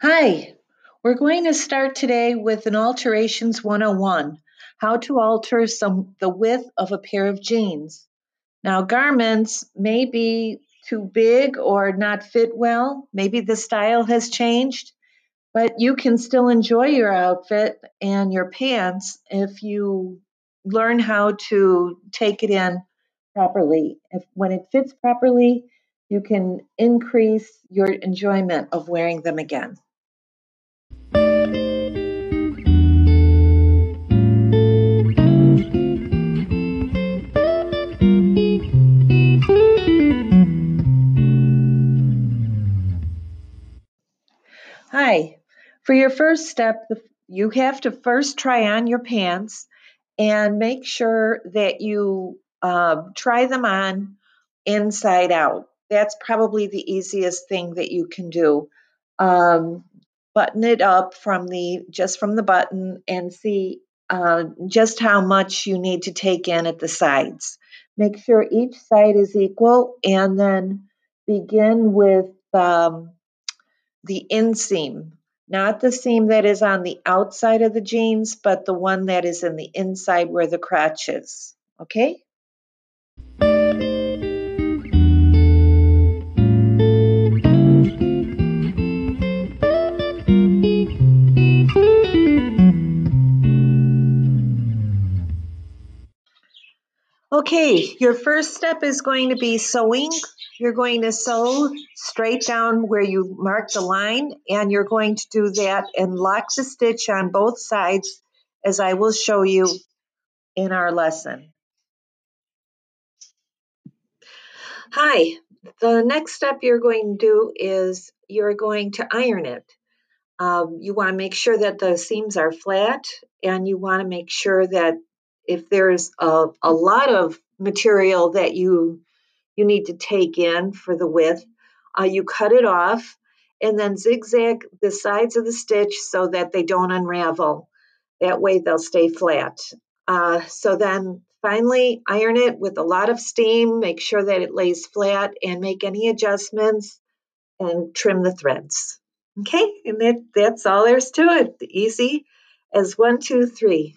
Hi, we're going to start today with an alterations 101, how to alter some the width of a pair of jeans. Now garments may be too big or not fit well, maybe the style has changed, but you can still enjoy your outfit and your pants if you learn how to take it in properly. If when it fits properly, you can increase your enjoyment of wearing them again. Hi. For your first step, you have to first try on your pants and make sure that you uh, try them on inside out. That's probably the easiest thing that you can do. Um, button it up from the just from the button and see uh, just how much you need to take in at the sides. Make sure each side is equal and then begin with um, the inseam, not the seam that is on the outside of the jeans, but the one that is in the inside where the crotch is. Okay? Okay, your first step is going to be sewing. You're going to sew straight down where you mark the line, and you're going to do that and lock the stitch on both sides as I will show you in our lesson. Hi, the next step you're going to do is you're going to iron it. Um, you want to make sure that the seams are flat and you want to make sure that if there's a, a lot of material that you you need to take in for the width, uh, you cut it off and then zigzag the sides of the stitch so that they don't unravel. That way they'll stay flat. Uh, so then finally iron it with a lot of steam, make sure that it lays flat and make any adjustments and trim the threads. Okay, and that, that's all there's to it. Easy as one, two, three.